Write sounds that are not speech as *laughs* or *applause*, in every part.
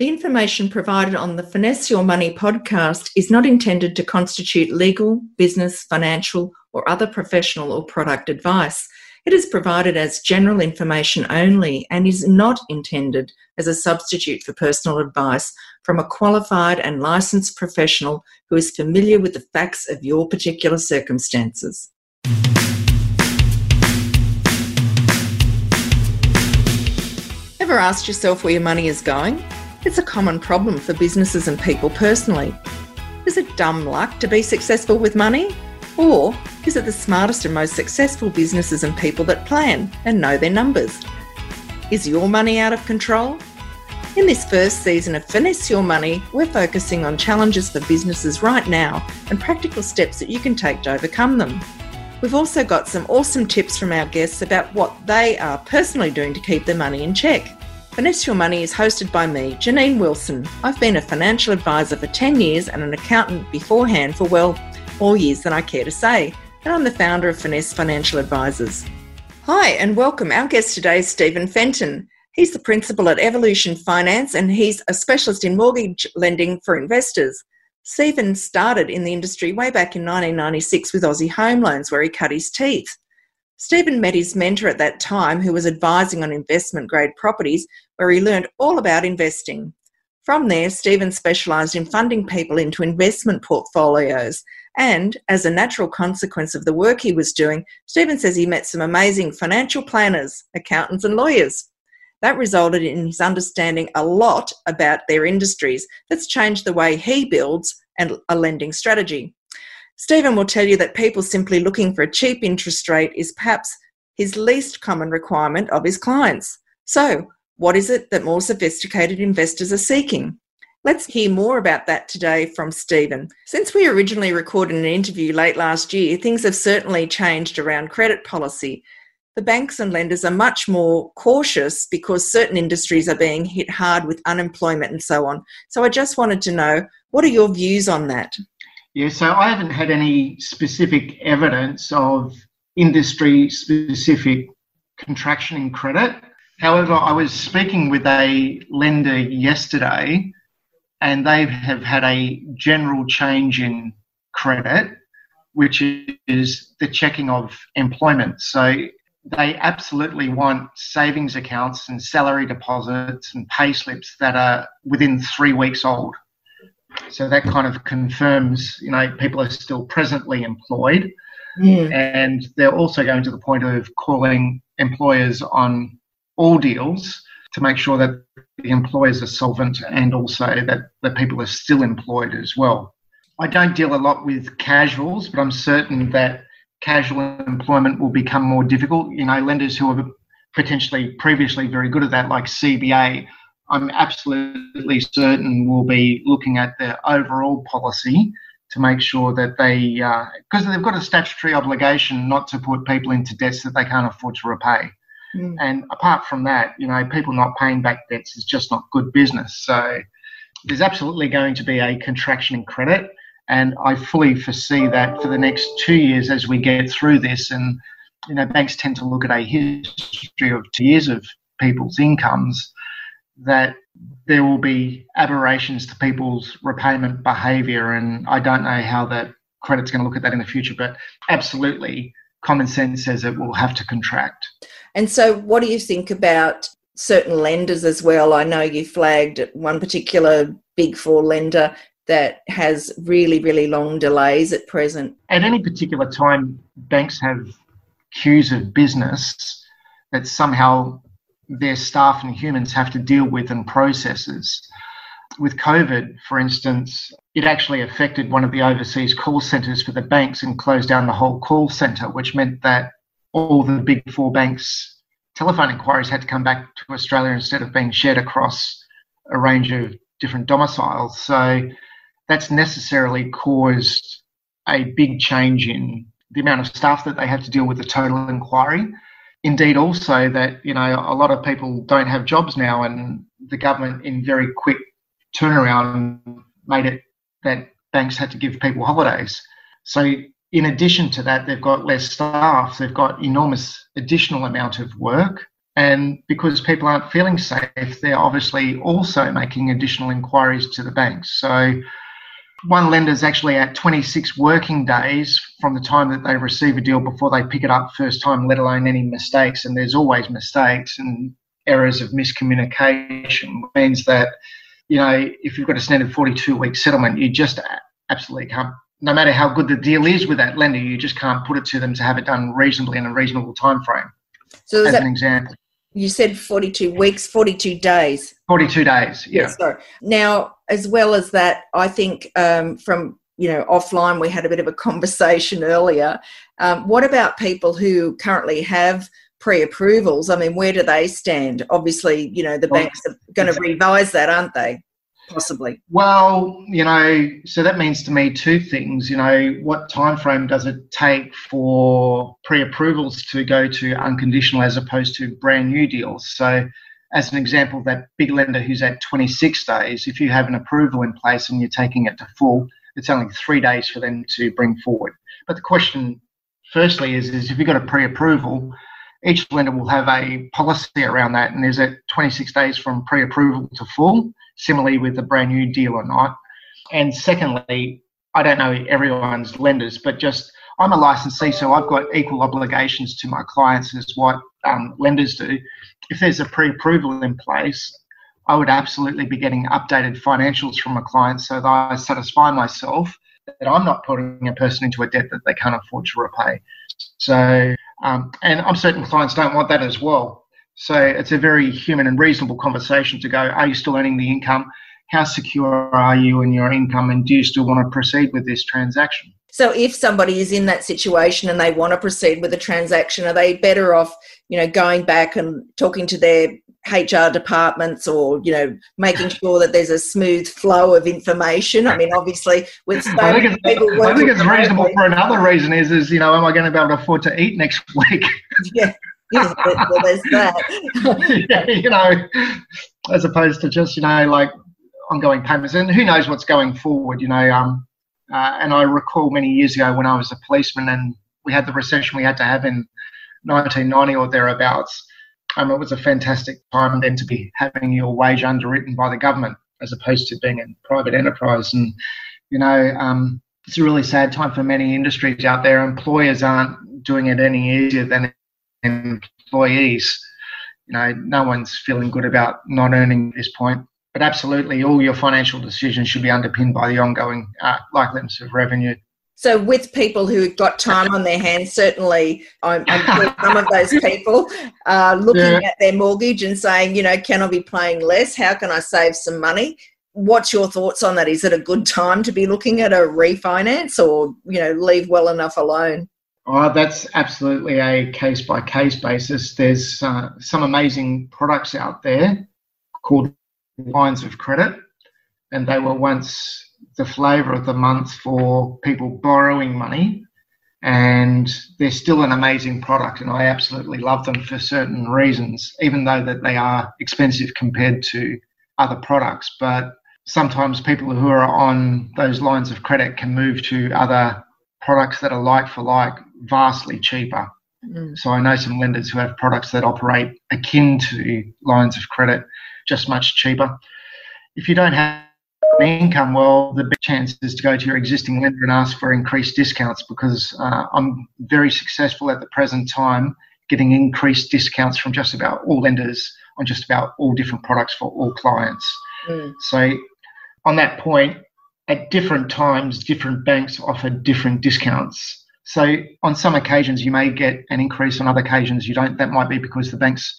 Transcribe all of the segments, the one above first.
The information provided on the Finesse Your Money podcast is not intended to constitute legal, business, financial, or other professional or product advice. It is provided as general information only and is not intended as a substitute for personal advice from a qualified and licensed professional who is familiar with the facts of your particular circumstances. Ever asked yourself where your money is going? It's a common problem for businesses and people personally. Is it dumb luck to be successful with money? Or is it the smartest and most successful businesses and people that plan and know their numbers? Is your money out of control? In this first season of Finesse Your Money, we're focusing on challenges for businesses right now and practical steps that you can take to overcome them. We've also got some awesome tips from our guests about what they are personally doing to keep their money in check. Finesse Your Money is hosted by me, Janine Wilson. I've been a financial advisor for 10 years and an accountant beforehand for, well, more years than I care to say. And I'm the founder of Finesse Financial Advisors. Hi, and welcome. Our guest today is Stephen Fenton. He's the principal at Evolution Finance and he's a specialist in mortgage lending for investors. Stephen started in the industry way back in 1996 with Aussie Home Loans, where he cut his teeth. Stephen met his mentor at that time, who was advising on investment grade properties, where he learned all about investing. From there, Stephen specialised in funding people into investment portfolios. And as a natural consequence of the work he was doing, Stephen says he met some amazing financial planners, accountants, and lawyers. That resulted in his understanding a lot about their industries. That's changed the way he builds and a lending strategy. Stephen will tell you that people simply looking for a cheap interest rate is perhaps his least common requirement of his clients. So, what is it that more sophisticated investors are seeking? Let's hear more about that today from Stephen. Since we originally recorded an interview late last year, things have certainly changed around credit policy. The banks and lenders are much more cautious because certain industries are being hit hard with unemployment and so on. So I just wanted to know what are your views on that? Yeah, so I haven't had any specific evidence of industry specific contraction in credit. However, I was speaking with a lender yesterday and they have had a general change in credit, which is the checking of employment. So they absolutely want savings accounts and salary deposits and pay slips that are within three weeks old. So that kind of confirms, you know, people are still presently employed. Mm. And they're also going to the point of calling employers on all deals to make sure that the employers are solvent and also that the people are still employed as well. I don't deal a lot with casuals, but I'm certain that casual employment will become more difficult. You know, lenders who are potentially previously very good at that, like CBA, I'm absolutely certain we'll be looking at their overall policy to make sure that they, because uh, they've got a statutory obligation not to put people into debts that they can't afford to repay. Mm. And apart from that, you know, people not paying back debts is just not good business. So there's absolutely going to be a contraction in credit. And I fully foresee that for the next two years as we get through this. And, you know, banks tend to look at a history of two years of people's incomes that there will be aberrations to people's repayment behaviour, and I don't know how that credit's going to look at that in the future, but absolutely, common sense says it will have to contract. And so, what do you think about certain lenders as well? I know you flagged one particular big four lender that has really, really long delays at present. At any particular time, banks have queues of business that somehow their staff and humans have to deal with and processes. With COVID, for instance, it actually affected one of the overseas call centres for the banks and closed down the whole call centre, which meant that all the big four banks' telephone inquiries had to come back to Australia instead of being shared across a range of different domiciles. So that's necessarily caused a big change in the amount of staff that they had to deal with the total inquiry indeed also that you know a lot of people don't have jobs now and the government in very quick turnaround made it that banks had to give people holidays so in addition to that they've got less staff they've got enormous additional amount of work And because people aren't feeling safe, they're obviously also making additional inquiries to the banks. So one lender's actually at 26 working days from the time that they receive a deal before they pick it up first time, let alone any mistakes. And there's always mistakes and errors of miscommunication means that, you know, if you've got a standard 42 week settlement, you just absolutely can't, no matter how good the deal is with that lender, you just can't put it to them to have it done reasonably in a reasonable time frame. So as that, an example. You said 42 weeks, 42 days. 42 days, yeah. Yes, sorry. Now, as well as that, I think um, from you know offline we had a bit of a conversation *laughs* earlier. Um, what about people who currently have pre-approvals? I mean, where do they stand? Obviously, you know the well, banks are going to revise that, aren't they? Possibly? Well, you know, so that means to me two things. You know, what time frame does it take for pre-approvals to go to unconditional as opposed to brand new deals? So, as an example, that big lender who's at 26 days, if you have an approval in place and you're taking it to full, it's only three days for them to bring forward. But the question, firstly, is, is if you've got a pre-approval, each lender will have a policy around that, and is it 26 days from pre-approval to full? Similarly with a brand new deal or not. And secondly, I don't know everyone's lenders, but just I'm a licensee, so I've got equal obligations to my clients as what um, lenders do. If there's a pre approval in place, I would absolutely be getting updated financials from a client so that I satisfy myself that I'm not putting a person into a debt that they can't afford to repay. So, um, and I'm certain clients don't want that as well. So it's a very human and reasonable conversation to go, are you still earning the income? How secure are you in your income? And do you still want to proceed with this transaction? So if somebody is in that situation and they want to proceed with a transaction, are they better off, you know, going back and talking to their HR departments or, you know, making *laughs* sure that there's a smooth flow of information? I mean, obviously, with so I think it's, I think it's reasonable for another reason is, is, you know, am I going to be able to afford to eat next *laughs* week? Yeah well, there's that. yeah, you know, as opposed to just, you know, like ongoing payments. And who knows what's going forward, you know. Um, uh, and I recall many years ago when I was a policeman and we had the recession we had to have in 1990 or thereabouts. Um, it was a fantastic time then to be having your wage underwritten by the government as opposed to being in private enterprise. And, you know, um, it's a really sad time for many industries out there. Employers aren't doing it any easier than employees. You know, no one's feeling good about not earning at this point. But absolutely, all your financial decisions should be underpinned by the ongoing uh, likeliness of revenue. So, with people who've got time on their hands, certainly I'm, I'm some of those people uh, looking yeah. at their mortgage and saying, you know, can I be paying less? How can I save some money? What's your thoughts on that? Is it a good time to be looking at a refinance or, you know, leave well enough alone? Oh, that's absolutely a case by case basis. There's uh, some amazing products out there called lines of credit, and they were once the flavour of the month for people borrowing money. And they're still an amazing product, and I absolutely love them for certain reasons, even though that they are expensive compared to other products. But sometimes people who are on those lines of credit can move to other products that are like for like vastly cheaper. Mm. So I know some lenders who have products that operate akin to lines of credit, just much cheaper. If you don't have income, well, the big chance is to go to your existing lender and ask for increased discounts because uh, I'm very successful at the present time getting increased discounts from just about all lenders on just about all different products for all clients. Mm. So on that point, at different times, different banks offer different discounts. So on some occasions you may get an increase, on other occasions you don't. That might be because the banks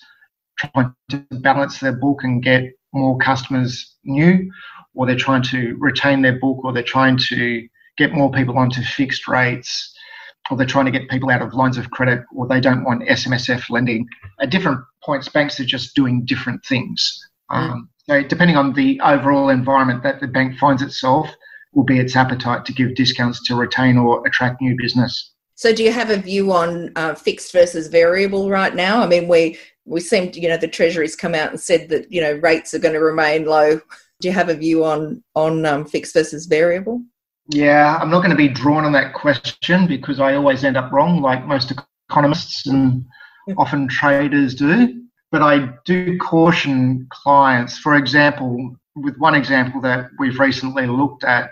trying to balance their book and get more customers new, or they're trying to retain their book, or they're trying to get more people onto fixed rates, or they're trying to get people out of lines of credit, or they don't want SMSF lending. At different points, banks are just doing different things. Mm. Um, so depending on the overall environment that the bank finds itself, will be its appetite to give discounts to retain or attract new business. So, do you have a view on uh, fixed versus variable right now? I mean, we we seem to, you know, the Treasury's come out and said that you know rates are going to remain low. Do you have a view on on um, fixed versus variable? Yeah, I'm not going to be drawn on that question because I always end up wrong, like most economists and often traders do. But I do caution clients. For example, with one example that we've recently looked at,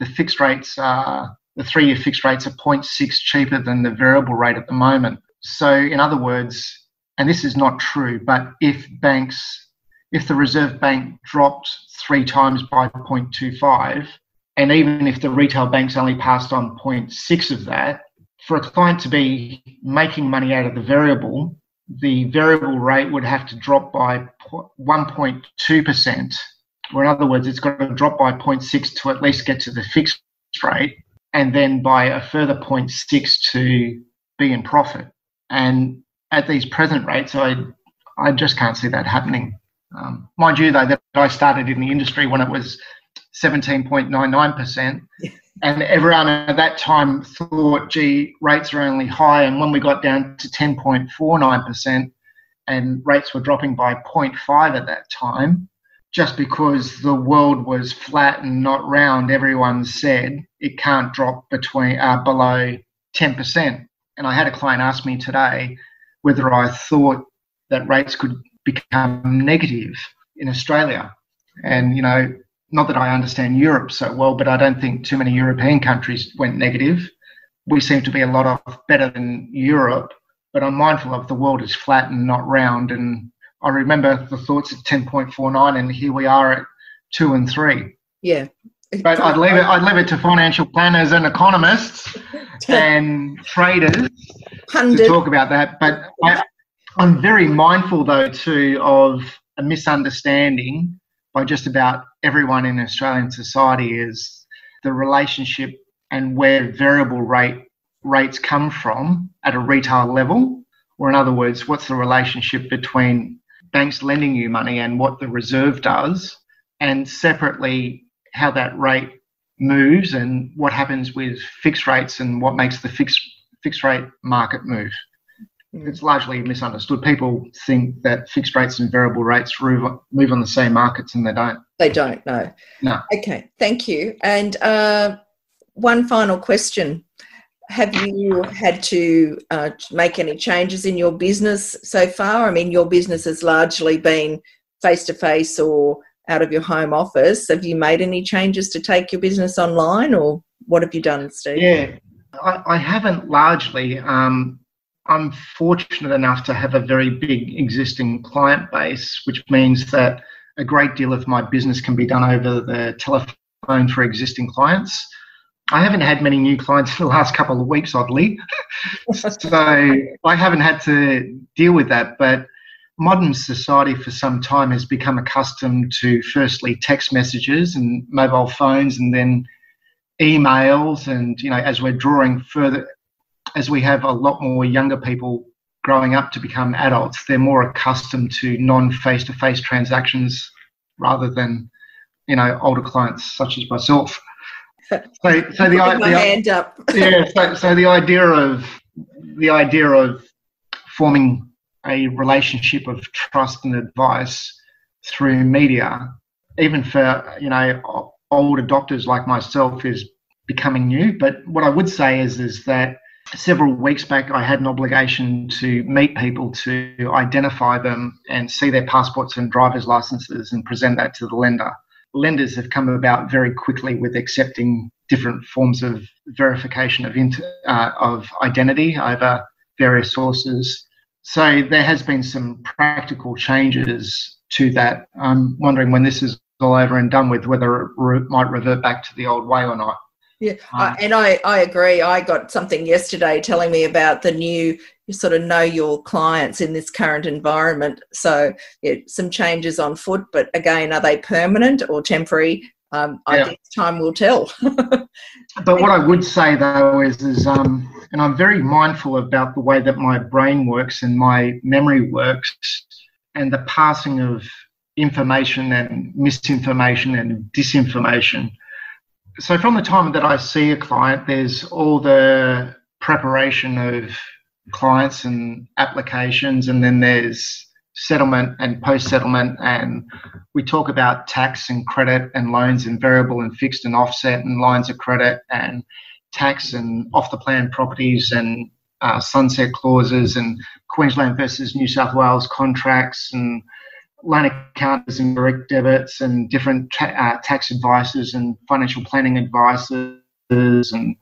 the fixed rates are the three-year fixed rates are 0.6 cheaper than the variable rate at the moment. So, in other words, and this is not true, but if banks, if the Reserve Bank dropped three times by 0.25, and even if the retail banks only passed on 0.6 of that, for a client to be making money out of the variable, the variable rate would have to drop by 1.2%, or in other words, it's got to drop by 0.6 to at least get to the fixed rate, and then by a further 0.6 to be in profit. And at these present rates, I I just can't see that happening. Um, mind you, though, that I started in the industry when it was 17.99%. *laughs* and everyone at that time thought, gee, rates are only high. And when we got down to 10.49% and rates were dropping by 0.5 at that time, just because the world was flat and not round, everyone said it can't drop between uh, below 10%. And I had a client ask me today whether I thought that rates could become negative in Australia. And, you know, not that I understand Europe so well, but I don't think too many European countries went negative. We seem to be a lot of better than Europe, but I'm mindful of the world is flat and not round. And I remember the thoughts at 10.49, and here we are at two and three. Yeah. But I'd leave it. I'd leave it to financial planners and economists *laughs* and traders Pundit. to talk about that. But I, I'm very mindful, though, too, of a misunderstanding by just about everyone in Australian society is the relationship and where variable rate rates come from at a retail level, or in other words, what's the relationship between banks lending you money and what the reserve does, and separately how that rate moves and what happens with fixed rates and what makes the fixed fixed rate market move. It's largely misunderstood. People think that fixed rates and variable rates move on the same markets, and they don't. They don't. No. No. Okay. Thank you. And uh, one final question: Have you had to uh, make any changes in your business so far? I mean, your business has largely been face to face or out of your home office. Have you made any changes to take your business online, or what have you done, Steve? Yeah, I, I haven't largely. Um, I'm fortunate enough to have a very big existing client base, which means that a great deal of my business can be done over the telephone for existing clients. I haven't had many new clients for the last couple of weeks, oddly. *laughs* so I haven't had to deal with that. But modern society for some time has become accustomed to firstly text messages and mobile phones and then emails. And, you know, as we're drawing further as we have a lot more younger people growing up to become adults, they're more accustomed to non face to face transactions rather than, you know, older clients such as myself. *laughs* So, so the, idea, *laughs* yeah, so, so the idea of the idea of forming a relationship of trust and advice through media, even for you know older doctors like myself, is becoming new. But what I would say is is that several weeks back, I had an obligation to meet people to identify them and see their passports and driver's licenses and present that to the lender. Lenders have come about very quickly with accepting different forms of verification of, uh, of identity over various sources. So there has been some practical changes to that. I'm wondering when this is all over and done with, whether it re- might revert back to the old way or not. Yeah, uh, and I, I agree. I got something yesterday telling me about the new you sort of know your clients in this current environment. So yeah, some changes on foot, but again, are they permanent or temporary? Um, yeah. I think time will tell. *laughs* but what I would say though is, is um, and I'm very mindful about the way that my brain works and my memory works, and the passing of information and misinformation and disinformation so from the time that I see a client, there's all the preparation of clients and applications, and then there's settlement and post settlement, and we talk about tax and credit and loans and variable and fixed and offset and lines of credit and tax and off the plan properties and uh, sunset clauses and Queensland versus New South Wales contracts and loan accounts and direct debits and different ta- uh, tax advices and financial planning advices and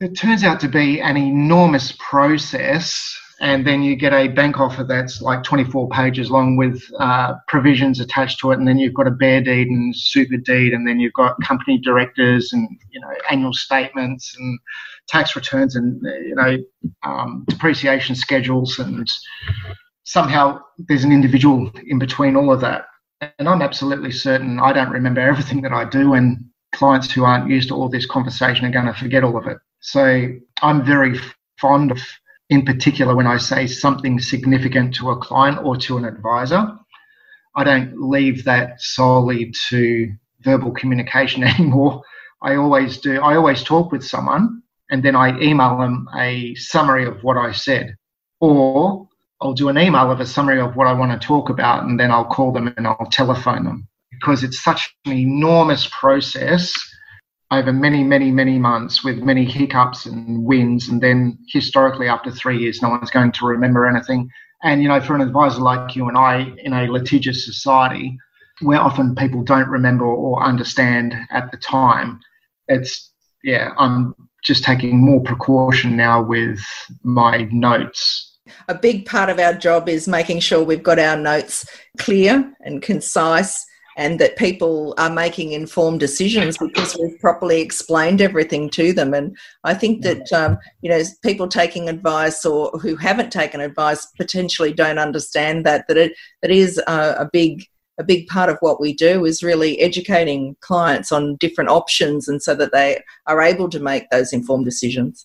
it turns out to be an enormous process and then you get a bank offer that's like 24 pages long with uh, provisions attached to it, and then you've got a bare deed and super deed, and then you've got company directors and you know annual statements and tax returns and you know um, depreciation schedules, and somehow there's an individual in between all of that. And I'm absolutely certain I don't remember everything that I do, and clients who aren't used to all this conversation are going to forget all of it. So I'm very fond of in particular when I say something significant to a client or to an advisor. I don't leave that solely to verbal communication *laughs* anymore. I always do. I always talk with someone and then I email them a summary of what I said. Or I'll do an email of a summary of what I want to talk about and then I'll call them and I'll telephone them because it's such an enormous process over many, many, many months with many hiccups and wins. And then historically, after three years, no one's going to remember anything. And, you know, for an advisor like you and I in a litigious society, where often people don't remember or understand at the time, it's, yeah, I'm just taking more precaution now with my notes a big part of our job is making sure we've got our notes clear and concise and that people are making informed decisions because we've properly explained everything to them. And I think that um, you know people taking advice or who haven't taken advice potentially don't understand that that it that is a, a big a big part of what we do is really educating clients on different options and so that they are able to make those informed decisions.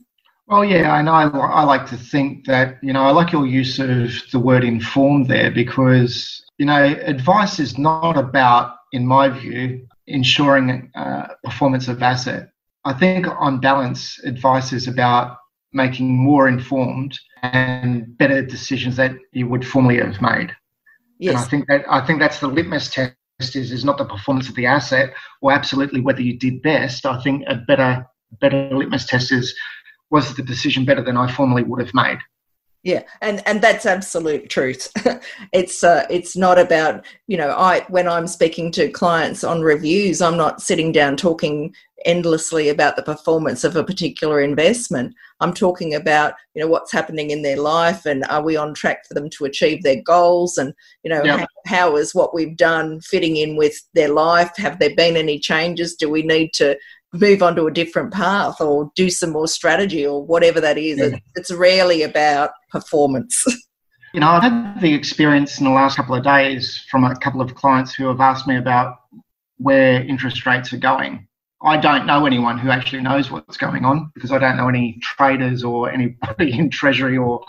Well, yeah, and I, I like to think that, you know, I like your use of the word informed there because you know, advice is not about, in my view, ensuring uh, performance of asset. I think, on balance, advice is about making more informed and better decisions that you would formerly have made. Yes. And I think that I think that's the litmus test is is not the performance of the asset or absolutely whether you did best. I think a better better litmus test is was the decision better than I formerly would have made. Yeah and and that's absolute truth. *laughs* It's uh, it's not about you know i when i'm speaking to clients on reviews i'm not sitting down talking endlessly about the performance of a particular investment. I'm talking about you know what's happening in their life and are we on track for them to achieve their goals and you know how, how is what we've done fitting in with their life? Have there been any changes? Do we need to move on to a different path or do some more strategy or whatever that is. Yeah. It's rarely about performance. *laughs* You know, I've had the experience in the last couple of days from a couple of clients who have asked me about where interest rates are going. I don't know anyone who actually knows what's going on because I don't know any traders or anybody *laughs* in Treasury or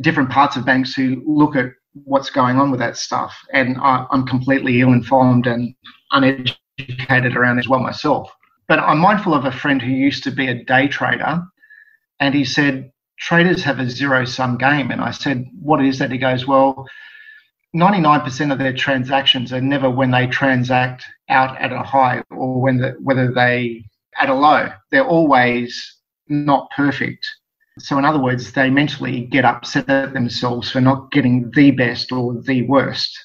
different parts of banks who look at what's going on with that stuff. And I, am completely ill informed and uneducated around as well myself. But I'm mindful of a friend who used to be a day trader, and he said, Traders have a zero sum game. And I said, What is that? He goes, Well, 99% of their transactions are never when they transact out at a high or when the, whether they at a low. They're always not perfect. So, in other words, they mentally get upset at themselves for not getting the best or the worst.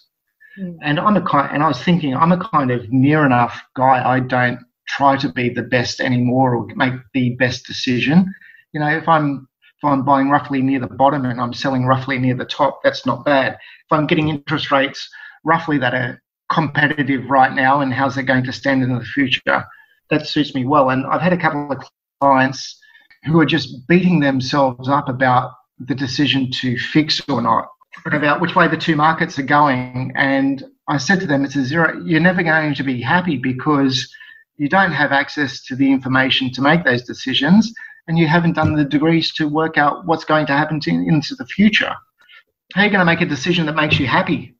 Mm. And I'm a kind, and I was thinking, I'm a kind of near enough guy. I don't try to be the best anymore or make the best decision. You know, if I'm if I'm buying roughly near the bottom and I'm selling roughly near the top, that's not bad. If I'm getting interest rates roughly that are competitive right now and how's it going to stand in the future, that suits me well. And I've had a couple of clients who are just beating themselves up about the decision to fix or not, about which way the two markets are going. And I said to them, it's a zero, you're never going to be happy because you don't have access to the information to make those decisions, and you haven't done the degrees to work out what's going to happen to, into the future. How are you going to make a decision that makes you happy?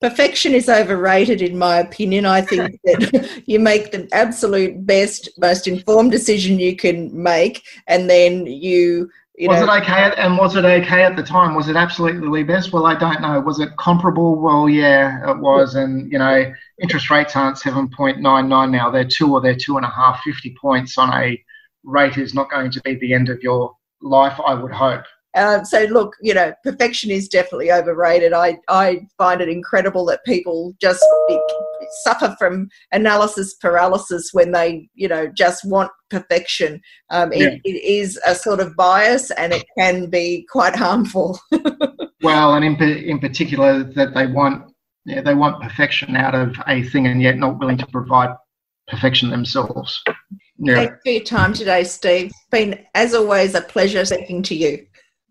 Perfection is overrated, in my opinion. I think *laughs* that you make the absolute best, most informed decision you can make, and then you you was know, it okay? At, and was it okay at the time? Was it absolutely best? Well, I don't know. Was it comparable? Well, yeah, it was. And you know, interest rates aren't seven point nine nine now. They're two or they're two and a half. Fifty points on a rate is not going to be the end of your life, I would hope. Um, so look, you know, perfection is definitely overrated. I I find it incredible that people just be, suffer from analysis paralysis when they, you know, just want perfection. Um, yeah. it, it is a sort of bias, and it can be quite harmful. *laughs* well, and in in particular, that they want yeah, they want perfection out of a thing, and yet not willing to provide perfection themselves. Yeah. Thanks for your time today, Steve. It's been, as always, a pleasure speaking to you.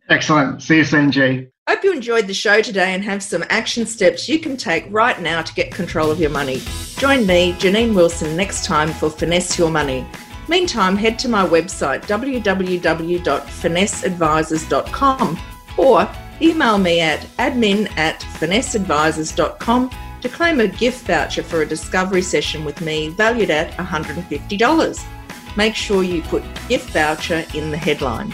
Excellent. See you soon, G. Hope you enjoyed the show today and have some action steps you can take right now to get control of your money. Join me, Janine Wilson, next time for Finesse Your Money. Meantime, head to my website www.finesseadvisors.com or email me at admin at finesseadvisors.com to claim a gift voucher for a discovery session with me valued at $150. Make sure you put gift voucher in the headline.